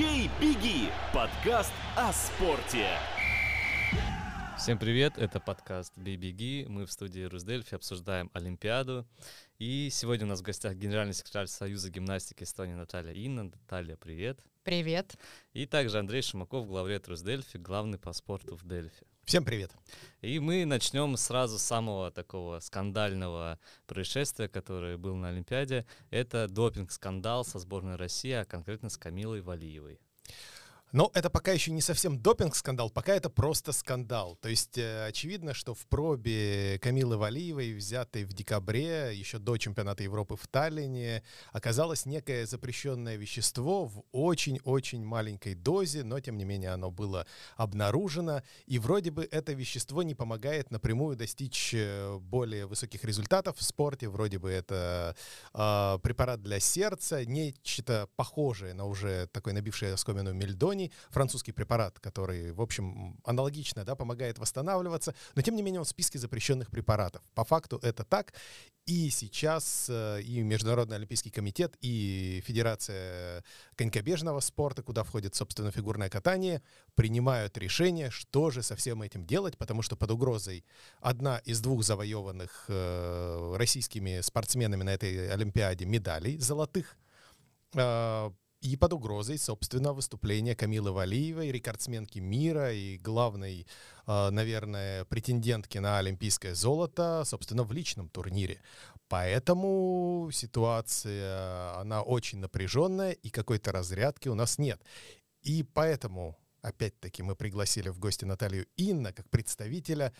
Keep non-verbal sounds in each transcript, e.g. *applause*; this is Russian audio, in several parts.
«Бей, беги» – подкаст о спорте. Всем привет, это подкаст «Бей, беги». Мы в студии Русдельфи обсуждаем Олимпиаду. И сегодня у нас в гостях генеральный секретарь Союза гимнастики Эстонии Наталья Инна. Наталья, привет. Привет. И также Андрей Шимаков, главред Русдельфи, главный по спорту в Дельфи. Всем привет. И мы начнем сразу с самого такого скандального происшествия, которое было на Олимпиаде. Это допинг-скандал со сборной России, а конкретно с Камилой Валиевой. Но это пока еще не совсем допинг-скандал, пока это просто скандал. То есть э, очевидно, что в пробе Камилы Валиевой, взятой в декабре, еще до чемпионата Европы в Таллине, оказалось некое запрещенное вещество в очень-очень маленькой дозе, но тем не менее оно было обнаружено. И вроде бы это вещество не помогает напрямую достичь э, более высоких результатов в спорте. Вроде бы это э, препарат для сердца, нечто похожее на уже такой набивший оскомину мельдоний, заболеваний, французский препарат, который, в общем, аналогично да, помогает восстанавливаться, но тем не менее он в списке запрещенных препаратов. По факту это так. И сейчас э, и Международный Олимпийский комитет, и Федерация конькобежного спорта, куда входит, собственно, фигурное катание, принимают решение, что же со всем этим делать, потому что под угрозой одна из двух завоеванных э, российскими спортсменами на этой Олимпиаде медалей золотых э, и под угрозой, собственно, выступления Камилы Валиевой, рекордсменки мира и главной, а, наверное, претендентки на олимпийское золото, собственно, в личном турнире. Поэтому ситуация, она очень напряженная, и какой-то разрядки у нас нет. И поэтому опять-таки мы пригласили в гости Наталью Инна как представителя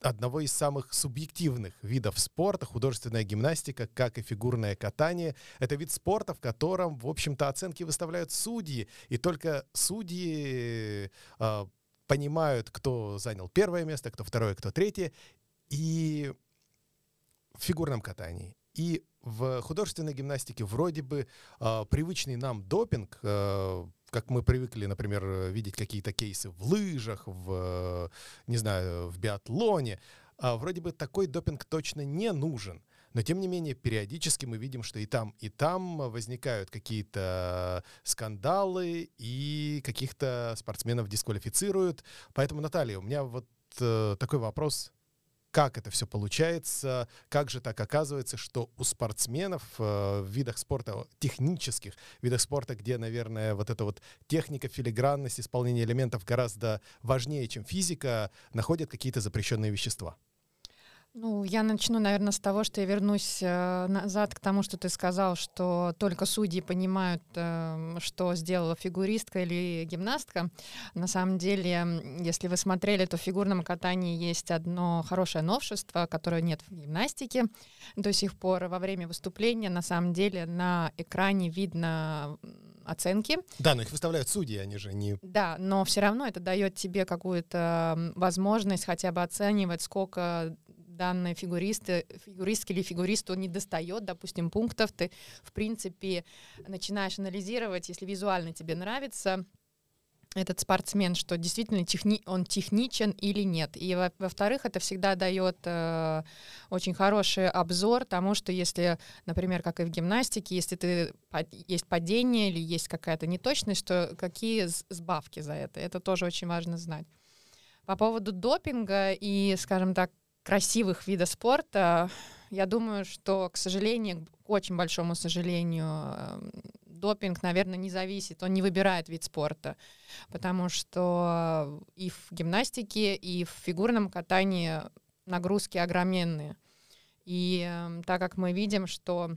одного из самых субъективных видов спорта, художественная гимнастика, как и фигурное катание. Это вид спорта, в котором, в общем-то, оценки выставляют судьи, и только судьи э, понимают, кто занял первое место, кто второе, кто третье. И в фигурном катании, и в художественной гимнастике вроде бы э, привычный нам допинг, э, как мы привыкли, например, видеть какие-то кейсы в лыжах, в, не знаю, в биатлоне, а вроде бы такой допинг точно не нужен. Но, тем не менее, периодически мы видим, что и там, и там возникают какие-то скандалы, и каких-то спортсменов дисквалифицируют. Поэтому, Наталья, у меня вот э, такой вопрос как это все получается, как же так оказывается, что у спортсменов э, в видах спорта, технических видах спорта, где, наверное, вот эта вот техника, филигранность, исполнение элементов гораздо важнее, чем физика, находят какие-то запрещенные вещества? Ну, я начну, наверное, с того, что я вернусь э, назад к тому, что ты сказал, что только судьи понимают, э, что сделала фигуристка или гимнастка. На самом деле, если вы смотрели, то в фигурном катании есть одно хорошее новшество, которое нет в гимнастике до сих пор. Во время выступления, на самом деле, на экране видно оценки. Да, но их выставляют судьи, они же не... Да, но все равно это дает тебе какую-то возможность хотя бы оценивать, сколько данной фигуристы, фигуристке или фигуристу не достает, допустим, пунктов, ты, в принципе, начинаешь анализировать, если визуально тебе нравится, этот спортсмен, что действительно техни он техничен или нет. И во-вторых, это всегда дает э, очень хороший обзор тому, что если, например, как и в гимнастике, если ты есть падение или есть какая-то неточность, что какие сбавки за это. Это тоже очень важно знать. По поводу допинга и, скажем так, красивых видов спорта, я думаю, что, к сожалению, к очень большому сожалению, эм, допинг, наверное, не зависит, он не выбирает вид спорта, потому что и в гимнастике, и в фигурном катании нагрузки огроменные. И э, так как мы видим, что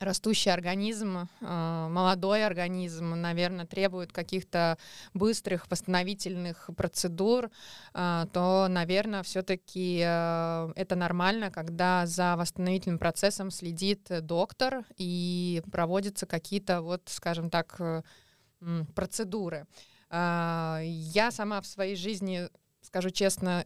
растущий организм, э, молодой организм, наверное, требует каких-то быстрых восстановительных процедур, э, то, наверное, все-таки э, это нормально, когда за восстановительным процессом следит доктор и проводятся какие-то, вот, скажем так, процедуры. Я сама в своей жизни, скажу честно,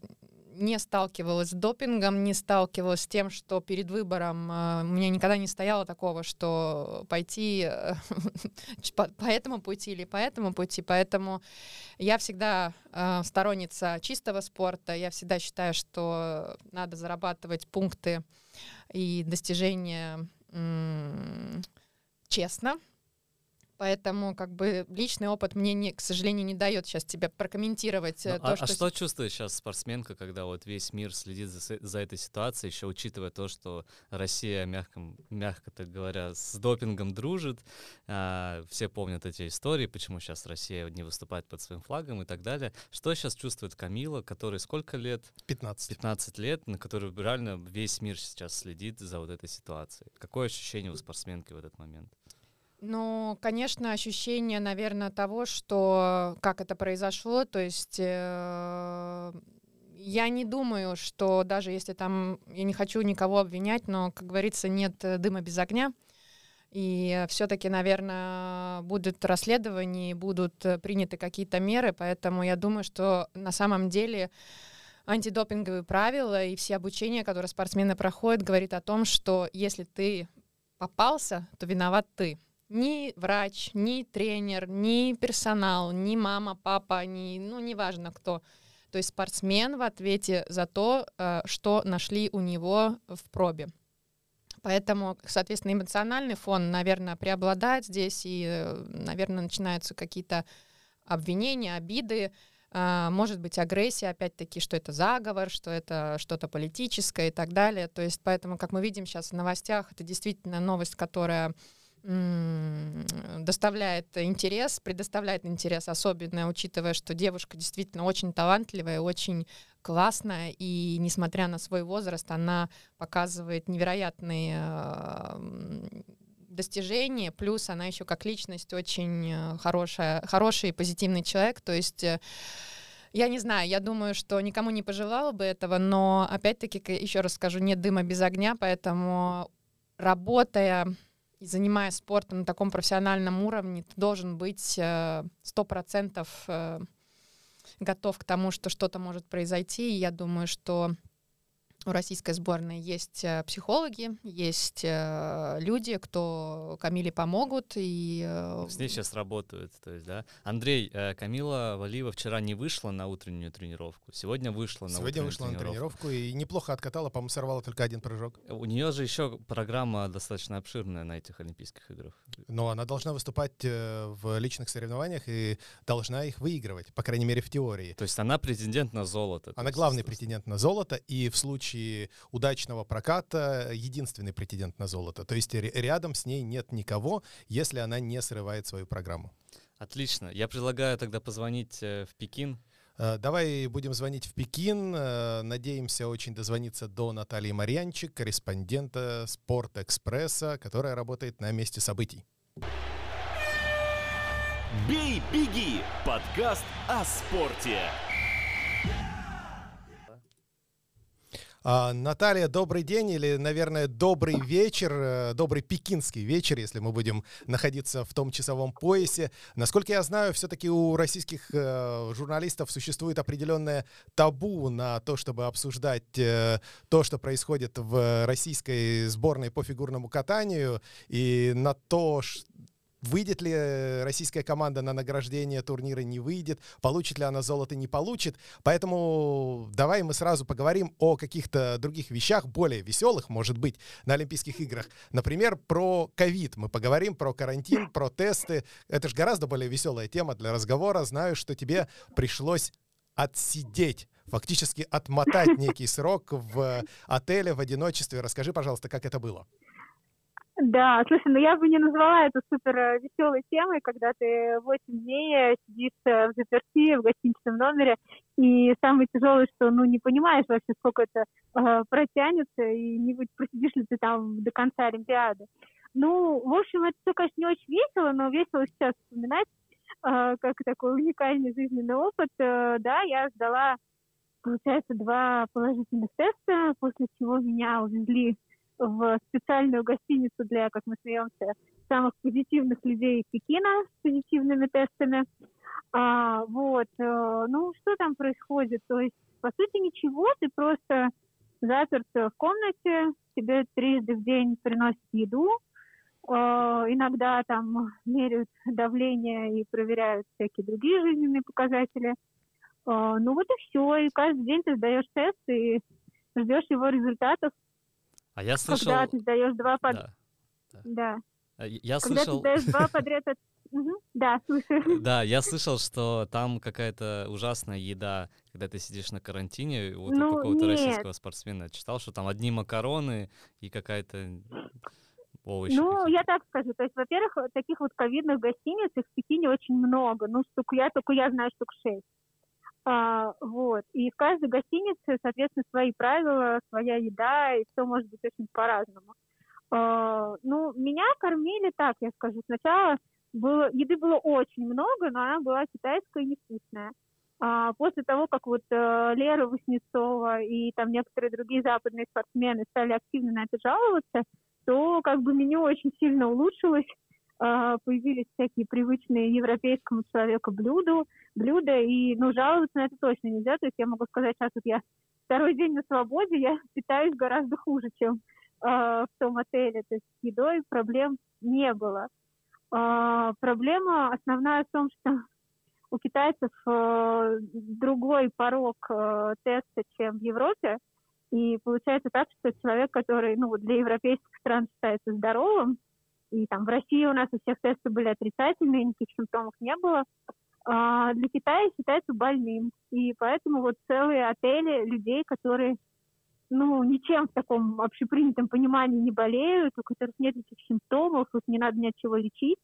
не сталкивалась с допингом, не сталкивалась с тем, что перед выбором э, у меня никогда не стояло такого, что пойти э, *laughs* по, этому пути или по этому пути. Поэтому я всегда э, сторонница чистого спорта. Я всегда считаю, что надо зарабатывать пункты и достижения честно. Поэтому, как бы, личный опыт мне, не, к сожалению, не дает сейчас тебе прокомментировать ну, то, а, что... А что чувствует сейчас спортсменка, когда вот весь мир следит за, за этой ситуацией, еще учитывая то, что Россия, мягко, мягко так говоря, с допингом дружит, а, все помнят эти истории, почему сейчас Россия не выступает под своим флагом и так далее. Что сейчас чувствует Камила, который сколько лет? 15. 15 лет, на который реально весь мир сейчас следит за вот этой ситуацией. Какое ощущение у спортсменки в этот момент? Ну, конечно, ощущение, наверное, того, что как это произошло, то есть э, я не думаю, что даже если там, я не хочу никого обвинять, но, как говорится, нет дыма без огня, и все-таки, наверное, будут расследования, будут приняты какие-то меры, поэтому я думаю, что на самом деле антидопинговые правила и все обучения, которые спортсмены проходят, говорит о том, что если ты попался, то виноват ты ни врач, ни тренер, ни персонал, ни мама, папа, ни, ну, неважно кто. То есть спортсмен в ответе за то, э, что нашли у него в пробе. Поэтому, соответственно, эмоциональный фон, наверное, преобладает здесь, и, э, наверное, начинаются какие-то обвинения, обиды, э, может быть, агрессия, опять-таки, что это заговор, что это что-то политическое и так далее. То есть, поэтому, как мы видим сейчас в новостях, это действительно новость, которая доставляет интерес, предоставляет интерес, особенно учитывая, что девушка действительно очень талантливая, очень классная, и несмотря на свой возраст, она показывает невероятные достижения, плюс она еще как личность очень э, хорошая, хороший и позитивный человек, то есть э, я не знаю, я думаю, что никому не пожелала бы этого, но опять-таки, еще раз скажу, нет дыма без огня, поэтому работая и занимаясь спортом на таком профессиональном уровне, ты должен быть э, сто процентов э, готов к тому, что что-то может произойти. И я думаю, что у российской сборной есть э, психологи, есть э, люди, кто Камиле помогут. И, э, С ней сейчас работают. То есть, да? Андрей, Камила Валиева вчера не вышла на утреннюю тренировку. Сегодня вышла на Сегодня вышла тренировку. на тренировку и неплохо откатала, по-моему, сорвала только один прыжок. У нее же еще программа достаточно обширная на этих Олимпийских играх. Но она должна выступать в личных соревнованиях и должна их выигрывать, по крайней мере, в теории. То есть она претендент на золото. Она главный претендент на золото, и в случае случае удачного проката единственный претендент на золото. То есть рядом с ней нет никого, если она не срывает свою программу. Отлично. Я предлагаю тогда позвонить э, в Пекин. Э, давай будем звонить в Пекин. Э, надеемся очень дозвониться до Натальи Марьянчик, корреспондента Спорт-экспресса, которая работает на месте событий. «Бей, беги» — подкаст о спорте. Наталья, добрый день или, наверное, добрый вечер, э, добрый пекинский вечер, если мы будем находиться в том часовом поясе. Насколько я знаю, все-таки у российских э, журналистов существует определенное табу на то, чтобы обсуждать э, то, что происходит в российской сборной по фигурному катанию, и на то, Выйдет ли российская команда на награждение турнира, не выйдет. Получит ли она золото, не получит. Поэтому давай мы сразу поговорим о каких-то других вещах, более веселых, может быть, на Олимпийских играх. Например, про ковид. Мы поговорим про карантин, про тесты. Это же гораздо более веселая тема для разговора. Знаю, что тебе пришлось отсидеть фактически отмотать некий срок в отеле в одиночестве. Расскажи, пожалуйста, как это было. Да, слушай, ну я бы не назвала это супер э, веселой темой, когда ты 8 дней сидишь э, в заперти в гостиничном номере, и самое тяжелое, что ну не понимаешь вообще, сколько это э, протянется, и не просидишь ли ты там до конца Олимпиады. Ну, в общем, это все, конечно, не очень весело, но весело сейчас вспоминать, э, как такой уникальный жизненный опыт. Э, да, я сдала, получается, два положительных теста, после чего меня увезли в специальную гостиницу для, как мы смеемся, самых позитивных людей Пекина с позитивными тестами. А, вот, э, ну, что там происходит? То есть, по сути, ничего, ты просто заперт в комнате, тебе трижды в день приносят еду, э, иногда там меряют давление и проверяют всякие другие жизненные показатели. Э, ну вот и все, и каждый день ты сдаешь тест и ждешь его результатов. А я слышал... Когда ты сдаешь два под... Да. да. А, я Когда слышал... ты сдаешь два подряд Мгм. Да, слушаю. Да, я слышал, что там какая-то ужасная еда, когда ты сидишь на карантине, вот у Ну, какого-то нет. российского спортсмена. Читал, что там одни макароны и какая-то овощи. Ну, какие-то. я так скажу. То есть, во-первых, таких вот ковидных гостиниц их в Пекине очень много. Ну, штук, я только я знаю штук шесть. А, вот. И в каждой гостинице, соответственно, свои правила, своя еда, и все может быть очень по-разному. А, ну, меня кормили так, я скажу. Сначала было, еды было очень много, но она была китайская и невкусная. А, после того, как вот э, Лера Васнецова и там некоторые другие западные спортсмены стали активно на это жаловаться, то как бы меню очень сильно улучшилось, появились всякие привычные европейскому человеку блюда, блюда, и ну, жаловаться на это точно нельзя. То есть я могу сказать, сейчас вот я второй день на свободе, я *laughs* питаюсь гораздо хуже, чем а, в том отеле. То есть с едой проблем не было. А, проблема основная в том, что у китайцев э, другой порог э, теста, чем в Европе. И получается так, что человек, который ну, для европейских стран считается здоровым, и там в России у нас у всех тесты были отрицательные, никаких симптомов не было, а для Китая считается больным. И поэтому вот целые отели людей, которые ну, ничем в таком общепринятом понимании не болеют, у которых нет никаких симптомов, их не надо ни от чего лечить,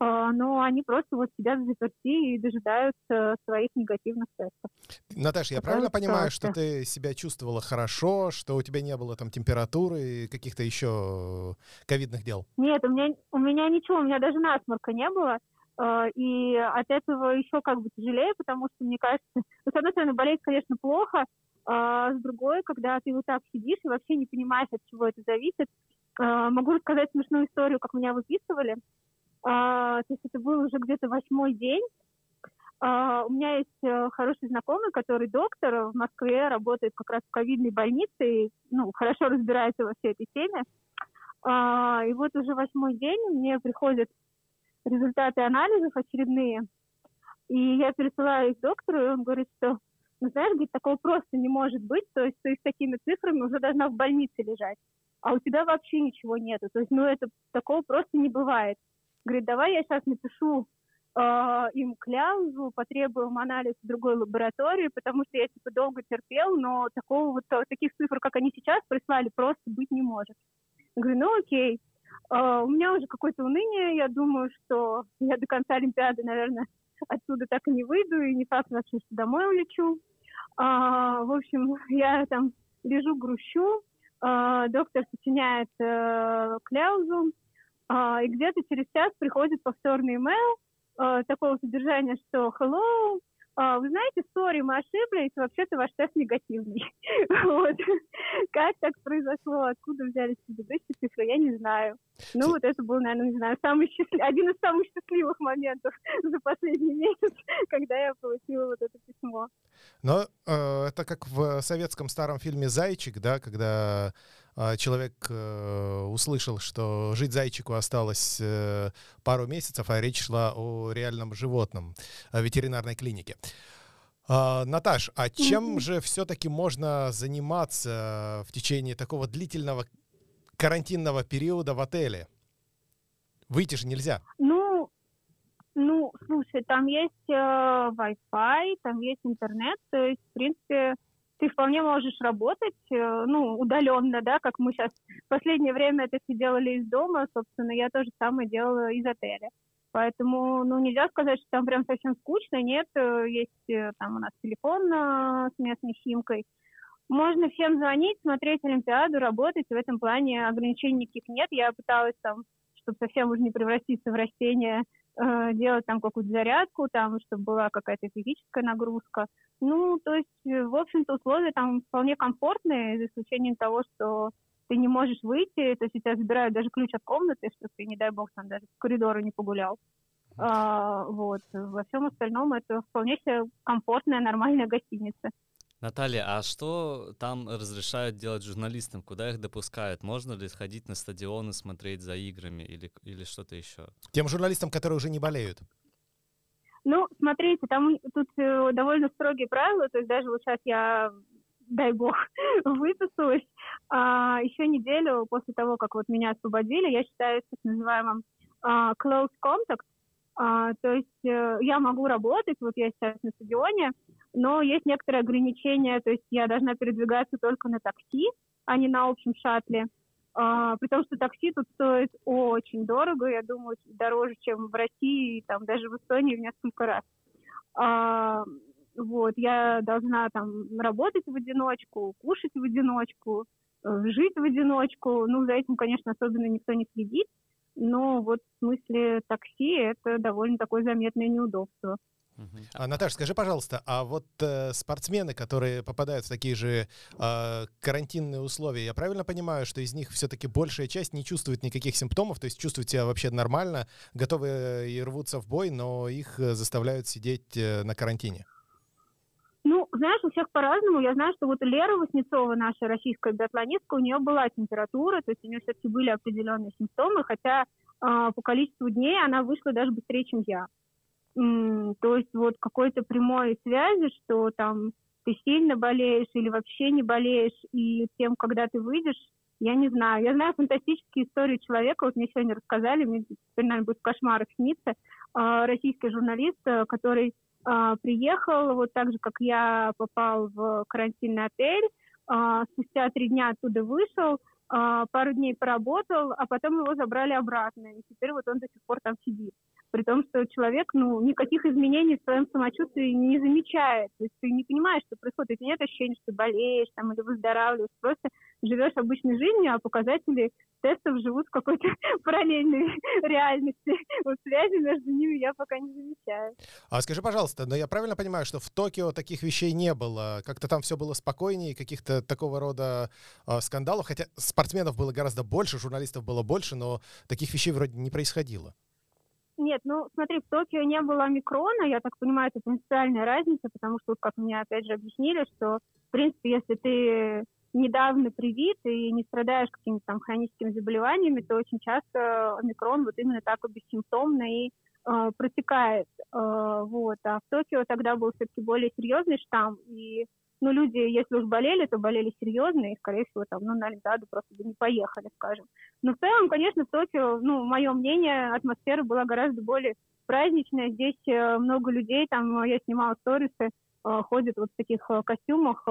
но они просто вот сидят в заперти и дожидаются своих негативных тестов. Наташа, я Такая правильно вот понимаю, что ты себя чувствовала хорошо, что у тебя не было там температуры и каких-то еще ковидных дел? Нет, у меня, у меня ничего, у меня даже насморка не было. э, И от этого еще как бы тяжелее, потому что, мне кажется, ну, с одной стороны, болеть, конечно, плохо, а с другой, когда ты вот так сидишь и вообще не понимаешь, от чего это зависит. Э, Могу рассказать смешную историю, как меня выписывали. А, То есть это был уже где-то восьмой день. А, У меня есть э, хороший знакомый, который доктор в Москве, работает как раз в ковидной больнице и ну, хорошо разбирается во всей этой теме. А, И вот уже восьмой день мне приходят результаты анализов очередные, и я пересылаю их доктору, и он говорит, что, ну знаешь, говорит, такого просто не может быть, то есть ты с такими цифрами уже должна в больнице лежать, а у тебя вообще ничего нету, то есть, ну это такого просто не бывает. Говорит, давай я сейчас напишу э, им кляузу, потребуем анализ в другой лаборатории, потому что я типа долго терпел, но такого вот э, таких цифр, как они сейчас прислали, просто быть не может. Я говорю, ну окей. А, у меня уже какое-то уныние, я думаю, что я до конца Олимпиады, наверное, оттуда так и не выйду, и не факт вообще, что домой улечу. А, в общем, *laughs* я там лежу, грущу, а, доктор сочиняет э, кляузу, а, и где-то через час приходит повторный имейл э, такого содержания, что «Hello, а, вы знаете, сори, мы ошиблись, вообще-то ваш тест негативный». *laughs* Вот. Как так произошло, откуда взялись предыдущие цифры, я не знаю. Ну, вот это был, наверное, не знаю, самый счастлив... один из самых счастливых моментов за последний месяц, *laughs* когда я получила вот это письмо. Но э, это как в советском старом фильме «Зайчик», да, когда э, человек э, услышал, что жить зайчику осталось э, пару месяцев, а речь шла о реальном животном в ветеринарной клинике. А, Наташ, а чем же все-таки можно заниматься в течение такого длительного карантинного периода в отеле? Выйти же нельзя. Ну, ну, слушай, там есть э, Wi-Fi, там есть интернет, то есть, в принципе, ты вполне можешь работать, э, ну, удаленно, да, как мы сейчас в последнее время это все делали из дома, собственно, я тоже самое делала из отеля. Поэтому, ну, нельзя сказать, что там прям совсем скучно, нет, э, есть э, там у нас телефон с местной симкой, можно всем звонить, смотреть Олимпиаду, работать, в этом плане ограничений никаких нет. Я пыталась там, чтобы совсем уже не превратиться в растение, э, делать там какую-то зарядку, там, чтобы была какая-то физическая нагрузка. Ну, то есть, э, в общем-то, условия там вполне комфортные, за исключением того, что ты не можешь выйти, то есть тебя забирают даже ключ от комнаты, чтобы ты, не дай бог, там даже по коридору не погулял. А, вот. Во всем остальном это вполне себе комфортная, нормальная гостиница. Наталья, а что там разрешают делать журналистам? Куда их допускают? Можно ли сходить на стадионы, смотреть за играми или, или что-то еще? Тем журналистам, которые уже не болеют. Ну, смотрите, там тут э, довольно строгие правила, то есть даже вот сейчас я, дай бог, *laughs* выписалась, а, еще неделю после того, как вот меня освободили, я считаюсь так называемым а, close contact, А, то есть э, я могу работать, вот я сейчас на стадионе, но есть некоторые ограничения, то есть я должна передвигаться только на такси, а не на общем шаттле. А, при том, что такси тут стоит очень дорого, я думаю, дороже, чем в России, там даже в Эстонии в несколько раз. А, вот, я должна там работать в одиночку, кушать в одиночку, э, жить в одиночку. Ну, за этим, конечно, особенно никто не следит, но вот в смысле такси это довольно такое заметное неудобство. А, Наташа, скажи, пожалуйста, а вот э, спортсмены, которые попадают в такие же э, карантинные условия, я правильно понимаю, что из них все-таки большая часть не чувствует никаких симптомов, то есть чувствуют себя вообще нормально, готовы э, и рвутся в бой, но их э, заставляют сидеть э, на карантине? Ну, знаешь, у всех по-разному. Я знаю, что вот Лера Васнецова, наша российская биатлонистка, у нее была температура, то есть у нее все-таки были определенные симптомы, хотя э, по количеству дней она вышла даже быстрее, чем я. То есть вот какой-то прямой связи, что там ты сильно болеешь или вообще не болеешь, и тем, когда ты выйдешь, я не знаю. Я знаю фантастические истории человека, вот мне сегодня рассказали, мне теперь, наверное, будет в кошмарах сниться, э, российский журналист, э, который э, приехал, вот так же, как я, попал в карантинный отель, э, спустя три дня оттуда вышел, пару дней поработал, а потом его забрали обратно, и теперь вот он до сих пор там сидит при том, что человек, ну, никаких изменений в своем самочувствии не замечает. То есть ты не понимаешь, что происходит. нет ощущения, что ты болеешь там, или выздоравливаешь. Просто живешь обычной жизнью, а показатели тестов живут в какой-то *laughs* параллельной *laughs* реальности. Вот связи между ними я пока не замечаю. А скажи, пожалуйста, но я правильно понимаю, что в Токио таких вещей не было? Как-то там все было спокойнее, каких-то такого рода э, скандалов? Хотя спортсменов было гораздо больше, журналистов было больше, но таких вещей вроде не происходило. Нет, ну смотри, в Токио не было микрона, я так понимаю, это принципиальная разница, потому что, как мне опять же объяснили, что, в принципе, если ты недавно привит и не страдаешь какими-то там хроническими заболеваниями, то очень часто омикрон вот именно так и бессимптомно и э, протекает. Э, вот. А в Токио тогда был все-таки более серьезный штамм, и ну, люди, если уж болели, то болели серьезно, и, скорее всего, там, ну, на Олимпиаду просто бы не поехали, скажем. Но в целом, конечно, в Токио, ну, мое мнение, атмосфера была гораздо более праздничная. Здесь э, много людей, там, я снимала сторисы, э, ходят вот в таких э, костюмах,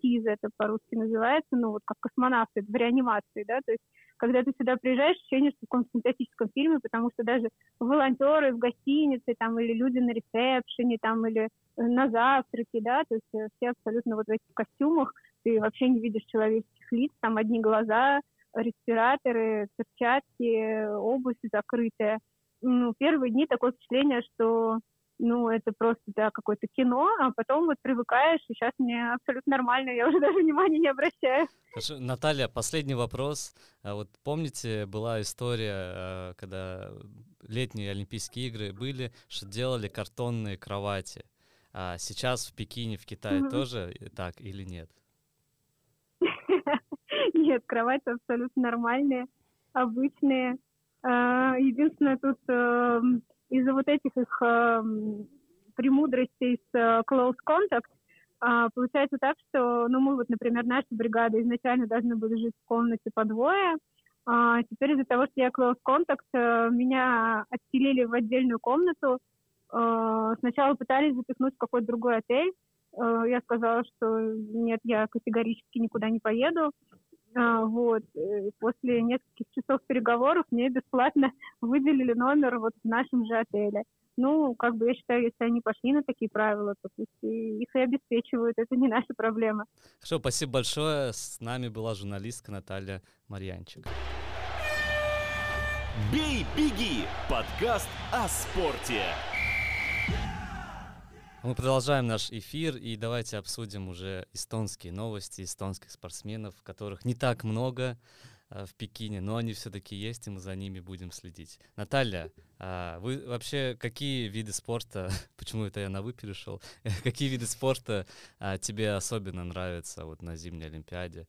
СИЗ это по-русски называется, ну, вот как космонавты в реанимации, да, то есть когда ты сюда приезжаешь, ощущение, что в каком-то фантастическом фильме, потому что даже волонтеры в гостинице, там, или люди на ресепшене, там, или на завтраке, да, то есть э, все абсолютно вот в этих костюмах, ты вообще не видишь человеческих лиц, там одни глаза, респираторы, перчатки, обувь закрытая. Ну, первые дни такое впечатление, что ну, это просто, да, какое-то кино, а потом вот привыкаешь, и сейчас мне абсолютно нормально, я уже *laughs* даже внимания не обращаю. Хорошо. Наталья, последний вопрос. А вот помните, была история, э, когда летние Олимпийские игры были, что делали картонные кровати. А сейчас в Пекине, в Китае mm-hmm. тоже так или нет? *laughs* Нет, кровати абсолютно нормальные, обычные. А, единственное, тут эм, вот этих их эм, премудростей с э, close contact а, получается так, что, ну, мы вот, например, наша бригада изначально должны были жить в комнате по двое, а теперь из-за того, что я close contact, э, меня отселили в отдельную комнату, Э, сначала пытались запихнуть в какой-то другой отель. Э, я сказала, что нет, я категорически никуда не поеду. Э, вот. После нескольких часов переговоров мне бесплатно *laughs* выделили номер вот в нашем же отеле. Ну, как бы я считаю, если они пошли на такие правила, то пусть их и обеспечивают, это не наша проблема. Хорошо, спасибо большое. С нами была журналистка Наталья Марьянчик. «Бей, беги» — подкаст о спорте. Мы продолжаем наш эфир и давайте обсудим уже эстонские новости, эстонских спортсменов, которых не так много э, в Пекине, но они все-таки есть, и мы за ними будем следить. Наталья, а вы вообще какие виды спорта, *laughs* почему это я на вы перешел, *laughs* какие виды спорта а, тебе особенно нравятся вот на зимней Олимпиаде?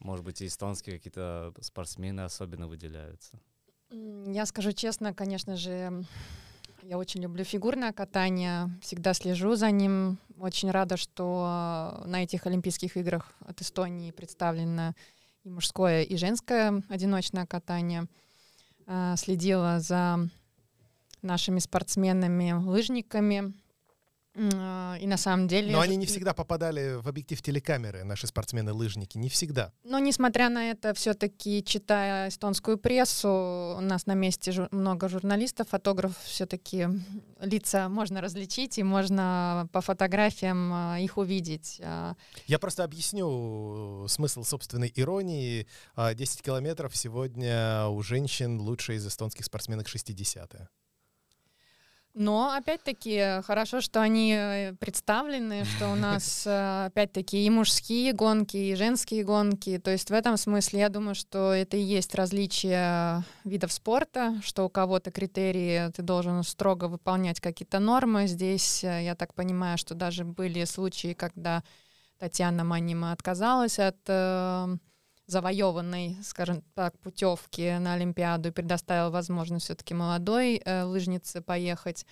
Может быть, и эстонские какие-то спортсмены особенно выделяются? Я скажу честно, конечно же, я очень люблю фигурное катание, всегда слежу за ним. Очень рада, что на этих Олимпийских играх от Эстонии представлено и мужское, и женское одиночное катание. А, следила за нашими спортсменами, лыжниками. А, и на самом деле... Но они не всегда попадали в объектив телекамеры, наши спортсмены-лыжники, не всегда. Но, несмотря на это, все-таки, читая эстонскую прессу, у нас на месте жур- много журналистов, фотографов, все-таки лица можно различить, и можно по фотографиям а, их увидеть. А, Я просто объясню смысл собственной иронии. А, 10 километров сегодня у женщин лучшие из эстонских спортсменок 60-е. Но, опять-таки, хорошо, что они э, представлены, что у *laughs* нас, э, опять-таки, и мужские гонки, и женские гонки. То есть в этом смысле я думаю, что это и есть различие видов спорта, что у кого-то критерии ты должен строго выполнять какие-то нормы. Здесь, э, я так понимаю, что даже были случаи, когда Татьяна Манима отказалась от завоеванной, скажем так, путевки на Олимпиаду и предоставила возможность все-таки молодой э, лыжнице поехать.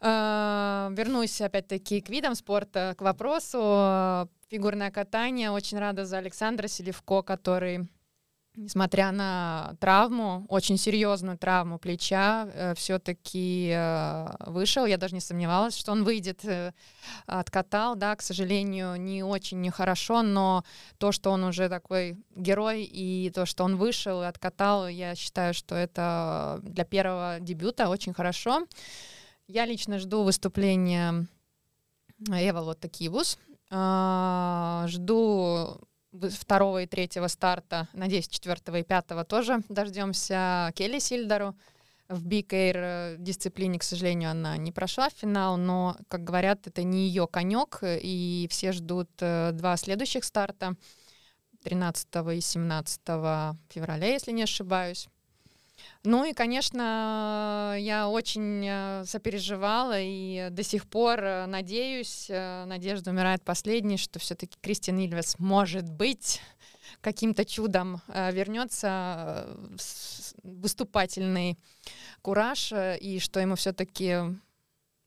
Э, вернусь опять-таки к видам спорта, к вопросу. Э, Фигурное катание. Очень рада за Александра Селевко, который несмотря на травму, очень серьезную травму плеча, э, все-таки э, вышел. Я даже не сомневалась, что он выйдет, э, откатал, да, к сожалению, не очень нехорошо, но то, что он уже такой герой, и то, что он вышел и откатал, я считаю, что это для первого дебюта очень хорошо. Я лично жду выступления Эва вот Кивус. А, Жду второго и третьего старта, надеюсь, четвертого и пятого тоже дождемся Келли Сильдару. В Big Air э, дисциплине, к сожалению, она не прошла финал, но, как говорят, это не ее конек, и все ждут э, два следующих старта 13 и 17 февраля, если не ошибаюсь. Ну и, конечно, я очень э, сопереживала и до сих пор э, надеюсь, э, надежда умирает последней, что все-таки Кристиан Ильвес, может быть, каким-то чудом вернется выступательный кураж, и что ему все-таки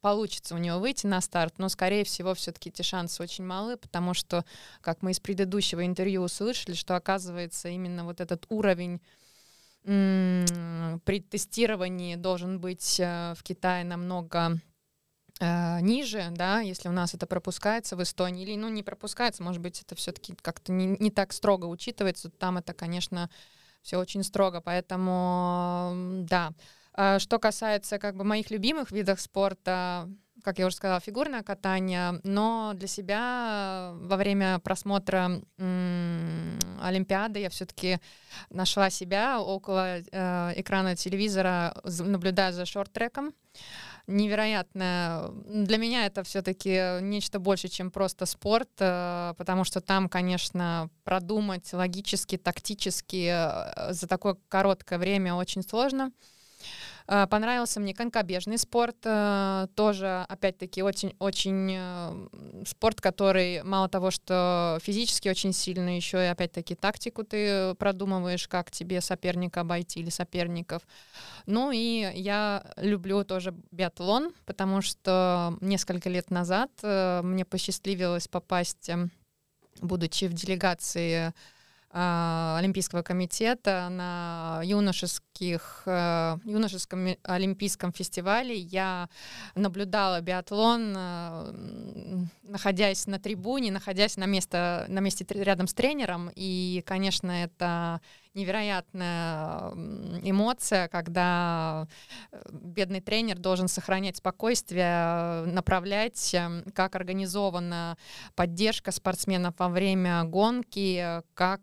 получится у него выйти на старт, но, скорее всего, все-таки эти шансы очень малы, потому что, как мы из предыдущего интервью услышали, что, оказывается, именно вот этот уровень при тестировании должен быть э, в Китае намного э, ниже, да, если у нас это пропускается в Эстонии, или, ну, не пропускается, может быть, это все-таки как-то не, не так строго учитывается, там это, конечно, все очень строго, поэтому, да. А Что касается как бы моих любимых видов спорта, как я уже сказала, фигурное катание, но для себя во время просмотра Олимпиады я все-таки нашла себя около э, экрана телевизора, наблюдая за шорт-треком. Невероятно. Для меня это все-таки нечто больше, чем просто спорт, э, потому что там, конечно, продумать логически, тактически э, за такое короткое время очень сложно. Э, Понравился мне конькобежный спорт, э, тоже, опять-таки, очень-очень э, спорт, который мало того, что физически очень сильный, еще и, опять-таки, тактику ты продумываешь, как тебе соперника обойти или соперников. Ну и я люблю тоже биатлон, потому что несколько лет назад э, мне посчастливилось попасть, э, будучи в делегации Олимпийского комитета на юношеских, э, юношеском ми- олимпийском фестивале. Я наблюдала биатлон, э, находясь на трибуне, находясь на, место, на месте рядом с тренером. И, конечно, это невероятная эмоция, когда э, бедный тренер должен сохранять спокойствие, э, направлять, э, как организована поддержка спортсменов во время гонки, э, как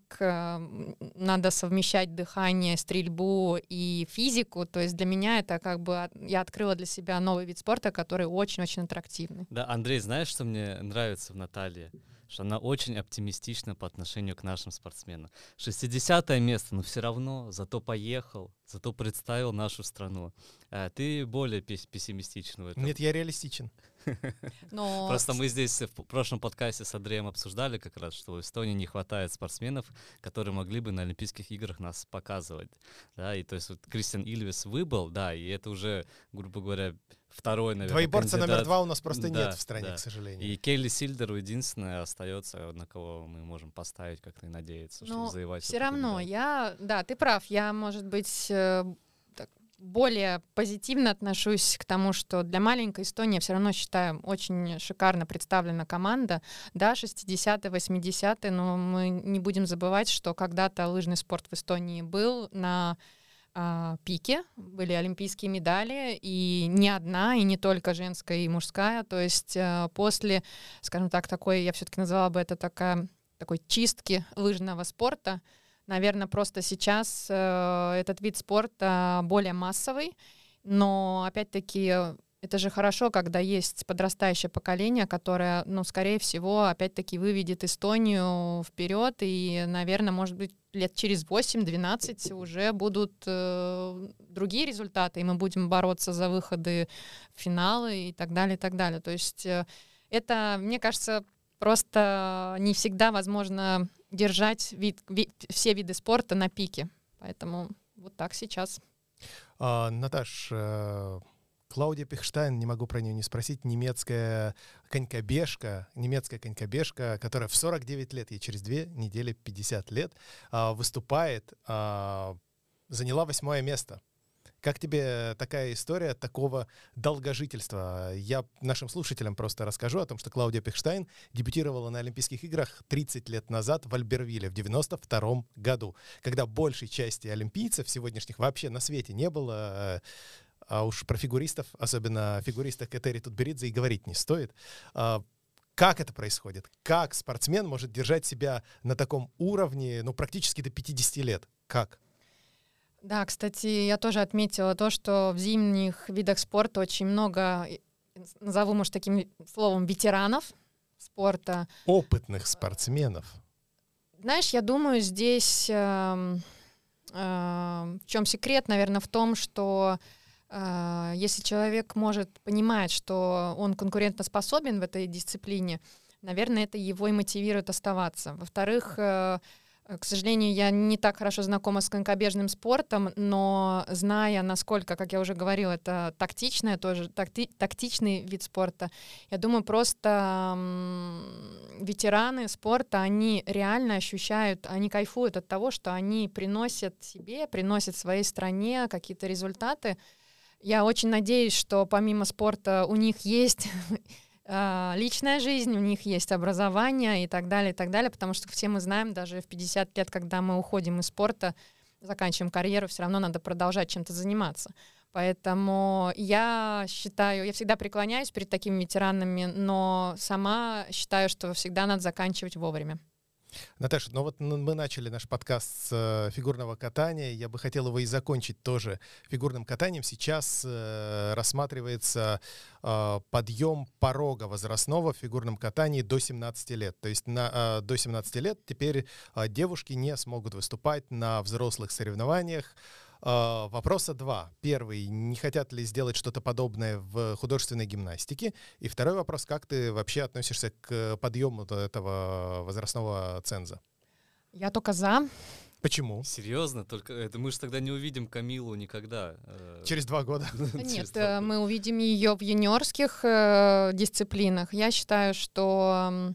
надо совмещать дыхание, стрельбу и физику. То есть для меня это как бы я открыла для себя новый вид спорта, который очень-очень аттрактивный. Да, Андрей, знаешь, что мне нравится в Наталье? Что она очень оптимистична по отношению к нашим спортсменам. 60 место, но все равно, зато поехал, зато представил нашу страну. А ты более пес- пессимистична в этом. Нет, я реалистичен. Но Просто мы здесь в прошлом подкасте с Андреем обсуждали как раз, что в Эстонии не хватает спортсменов, которые могли бы на Олимпийских играх нас показывать. Да, и то есть вот Кристиан Ильвес выбыл, да, и это уже, грубо говоря, второй, наверное, Двоеборца номер кандидат. два у нас просто Да, нет в стране, да. к сожалению. И Келли Сильдеру единственное остается, на кого мы можем поставить, как-то и надеяться, Ну, чтобы завоевать. все равно, я, да, ты прав, я, может быть, э, более позитивно отношусь к тому, что для маленькой Эстонии все равно считаю очень шикарно представлена команда. Да, 60-е, 80-е, но мы не будем забывать, что когда-то лыжный спорт в Эстонии был на а, пике, были олимпийские медали, и не одна, и не только женская и мужская. То есть а, после, скажем так, такой, я все-таки назвала бы это такая, такой чистки лыжного спорта, наверное, просто сейчас э, этот вид спорта более массовый, но опять-таки это же хорошо, когда есть подрастающее поколение, которое, ну, скорее всего, опять-таки выведет Эстонию вперед, и, наверное, может быть, лет через 8-12 уже будут э, другие результаты, и мы будем бороться за выходы в финалы и так далее, и так далее. То есть э, это, мне кажется, просто не всегда возможно держать вид, вид, все виды спорта на пике. Поэтому вот так сейчас. А, Наташ, э, Клаудия Пихштайн, не могу про нее не спросить, немецкая конькобежка, немецкая конькобежка, которая в 49 лет, ей через две недели 50 лет, а, выступает, а, заняла восьмое место. Как тебе такая история такого долгожительства? Я нашим слушателям просто расскажу о том, что Клаудия Пихштайн дебютировала на Олимпийских играх 30 лет назад в Альбервилле в 92 году, когда большей части олимпийцев сегодняшних вообще на свете не было. А уж про фигуристов, особенно фигуристах Катери Тутберидзе, и говорить не стоит. А, как это происходит? Как спортсмен может держать себя на таком уровне, ну, практически до 50 лет? Как? Да, кстати, я тоже отметила то, что в зимних видах спорта очень много, назову, может, таким словом, ветеранов спорта. Опытных спортсменов. Знаешь, я думаю, здесь э, э, в чем секрет, наверное, в том, что а, если человек может понимать, что он конкурентоспособен в этой дисциплине, наверное, это его и мотивирует оставаться. Во-вторых, э, к сожалению, я не так хорошо знакома с конькобежным спортом, но зная, насколько, как я уже говорила, это тактичное тоже, такти, тактичный вид спорта, я думаю, просто ветераны спорта, они реально ощущают, они кайфуют от того, что они приносят себе, приносят своей стране какие-то результаты, я очень надеюсь, что помимо спорта у них есть *laughs* личная жизнь, у них есть образование и так далее, и так далее, потому что все мы знаем, даже в 50 лет, когда мы уходим из спорта, заканчиваем карьеру, все равно надо продолжать чем-то заниматься. Поэтому я считаю, я всегда преклоняюсь перед такими ветеранами, но сама считаю, что всегда надо заканчивать вовремя. Наташа, ну вот мы начали наш подкаст с э, фигурного катания. Я бы хотел его и закончить тоже фигурным катанием. Сейчас э, рассматривается э, подъем порога возрастного в фигурном катании до 17 лет. То есть на, э, до 17 лет теперь э, девушки не смогут выступать на взрослых соревнованиях. А, вопроса два. Первый, не хотят ли сделать что-то подобное в художественной гимнастике? И второй вопрос, как ты вообще относишься к подъему этого возрастного ценза? Я только за. Почему? Серьезно? Только это мы же тогда не увидим Камилу никогда. Э. Через два года? *laughs* Нет, мы увидим ее в юниорских э, дисциплинах. Я считаю, что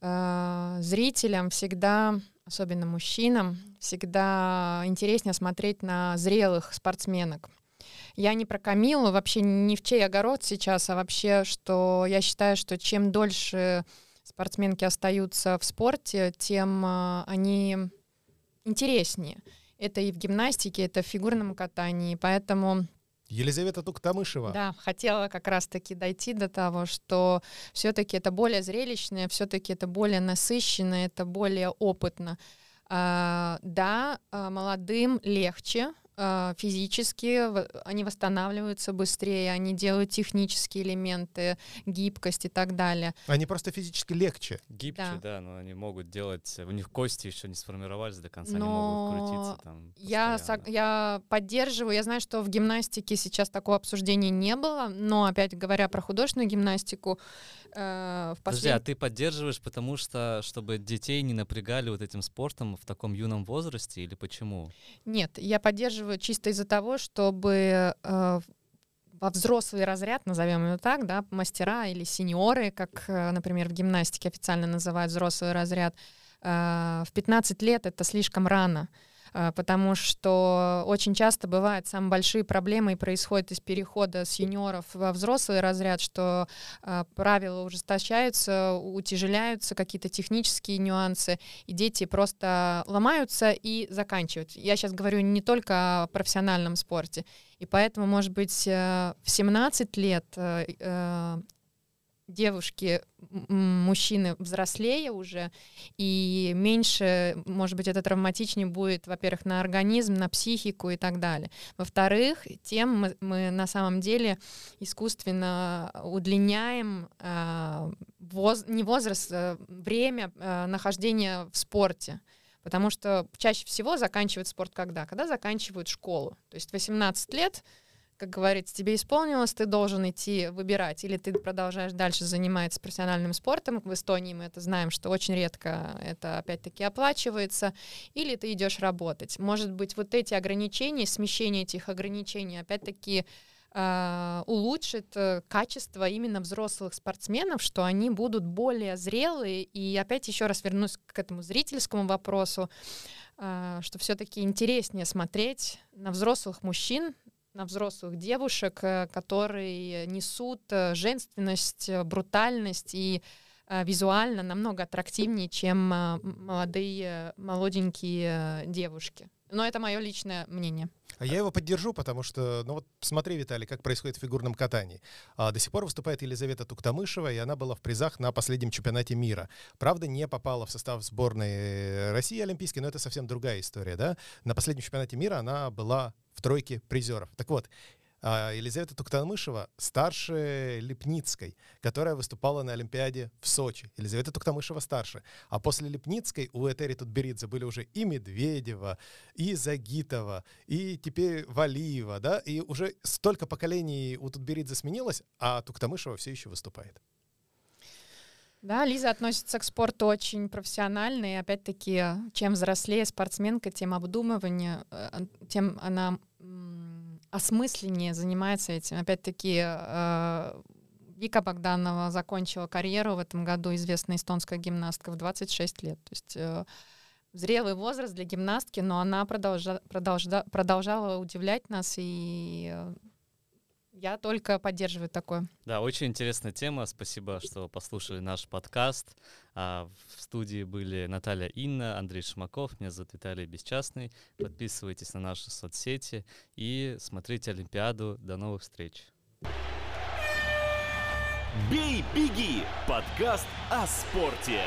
э, зрителям всегда особенно мужчинам, всегда интереснее смотреть на зрелых спортсменок. Я не про Камилу, вообще не в чей огород сейчас, а вообще, что я считаю, что чем дольше спортсменки остаются в спорте, тем э, они интереснее. Это и в гимнастике, это в фигурном катании, поэтому Елизавета Туктамышева. Да, хотела как раз-таки дойти до того, что все-таки это более зрелищное, все-таки это более насыщенно, это более опытно. А, да, а, молодым легче, физически, они восстанавливаются быстрее, они делают технические элементы, гибкость и так далее. Они просто физически легче. Гибче, да, да но они могут делать, у них кости еще не сформировались до конца, но они могут крутиться там я, я поддерживаю, я знаю, что в гимнастике сейчас такого обсуждения не было, но опять говоря про художественную гимнастику, э, в послед... Подожди, а ты поддерживаешь, потому что, чтобы детей не напрягали вот этим спортом в таком юном возрасте или почему? Нет, я поддерживаю чисто из-за того, чтобы э, во взрослый разряд, назовем его так, да, мастера или сеньоры, как, э, например, в гимнастике официально называют взрослый разряд, э, в 15 лет это слишком рано. А, потому что очень часто бывают самые большие проблемы происходят из перехода с юниоров во взрослый разряд, что а, правила ужесточаются, утяжеляются, какие-то технические нюансы, и дети просто ломаются и заканчивают. Я сейчас говорю не только о профессиональном спорте, и поэтому, может быть, э, в 17 лет э, э, девушки, мужчины взрослее уже, и меньше, может быть, это травматичнее будет, во-первых, на организм, на психику и так далее. Во-вторых, тем мы, мы на самом деле искусственно удлиняем э, воз, не возраст, а время э, нахождения в спорте. Потому что чаще всего заканчивают спорт когда? Когда заканчивают школу. То есть 18 лет как говорится, тебе исполнилось, ты должен идти выбирать, или ты продолжаешь дальше заниматься профессиональным спортом. В Эстонии мы это знаем, что очень редко это опять-таки оплачивается, или ты идешь работать. Может быть, вот эти ограничения, смещение этих ограничений, опять-таки, Uh, улучшит uh, качество именно взрослых спортсменов, что они будут более зрелые. И опять еще раз вернусь к этому зрительскому вопросу, uh, что все-таки интереснее смотреть на взрослых мужчин, на взрослых девушек, э, которые несут э, женственность, э, брутальность и визуально намного аттрактивнее, чем молодые, молоденькие девушки. Но это мое личное мнение. А я его поддержу, потому что, ну вот смотри, Виталий, как происходит в фигурном катании. А, до сих пор выступает Елизавета Туктамышева, и она была в призах на последнем чемпионате мира. Правда, не попала в состав сборной России Олимпийской, но это совсем другая история, да? На последнем чемпионате мира она была в тройке призеров. Так вот, а, Елизавета Туктамышева старше Лепницкой, которая выступала на Олимпиаде в Сочи. Елизавета Туктамышева старше. А после Лепницкой у Этери Тутберидзе были уже и Медведева, и Загитова, и теперь Валиева, да, и уже столько поколений у Тутберидзе сменилось, а Туктамышева все еще выступает. Да, Лиза относится к спорту очень профессионально, и опять-таки, чем взрослее спортсменка, тем обдумывание, э, тем она осмысленнее занимается этим. Опять-таки, э, Вика Богданова закончила карьеру в этом году, известная эстонская гимнастка, в 26 лет. То есть э, зрелый возраст для гимнастки, но она продолжа, продолжа, продолжала удивлять нас, и я только поддерживаю такое. Да, очень интересная тема. Спасибо, что послушали наш подкаст. А, в студии были Наталья Инна, Андрей Шмаков, меня зовут Виталий Бесчастный. Подписывайтесь на наши соцсети и смотрите Олимпиаду. До новых встреч. Бей, беги! Подкаст о спорте.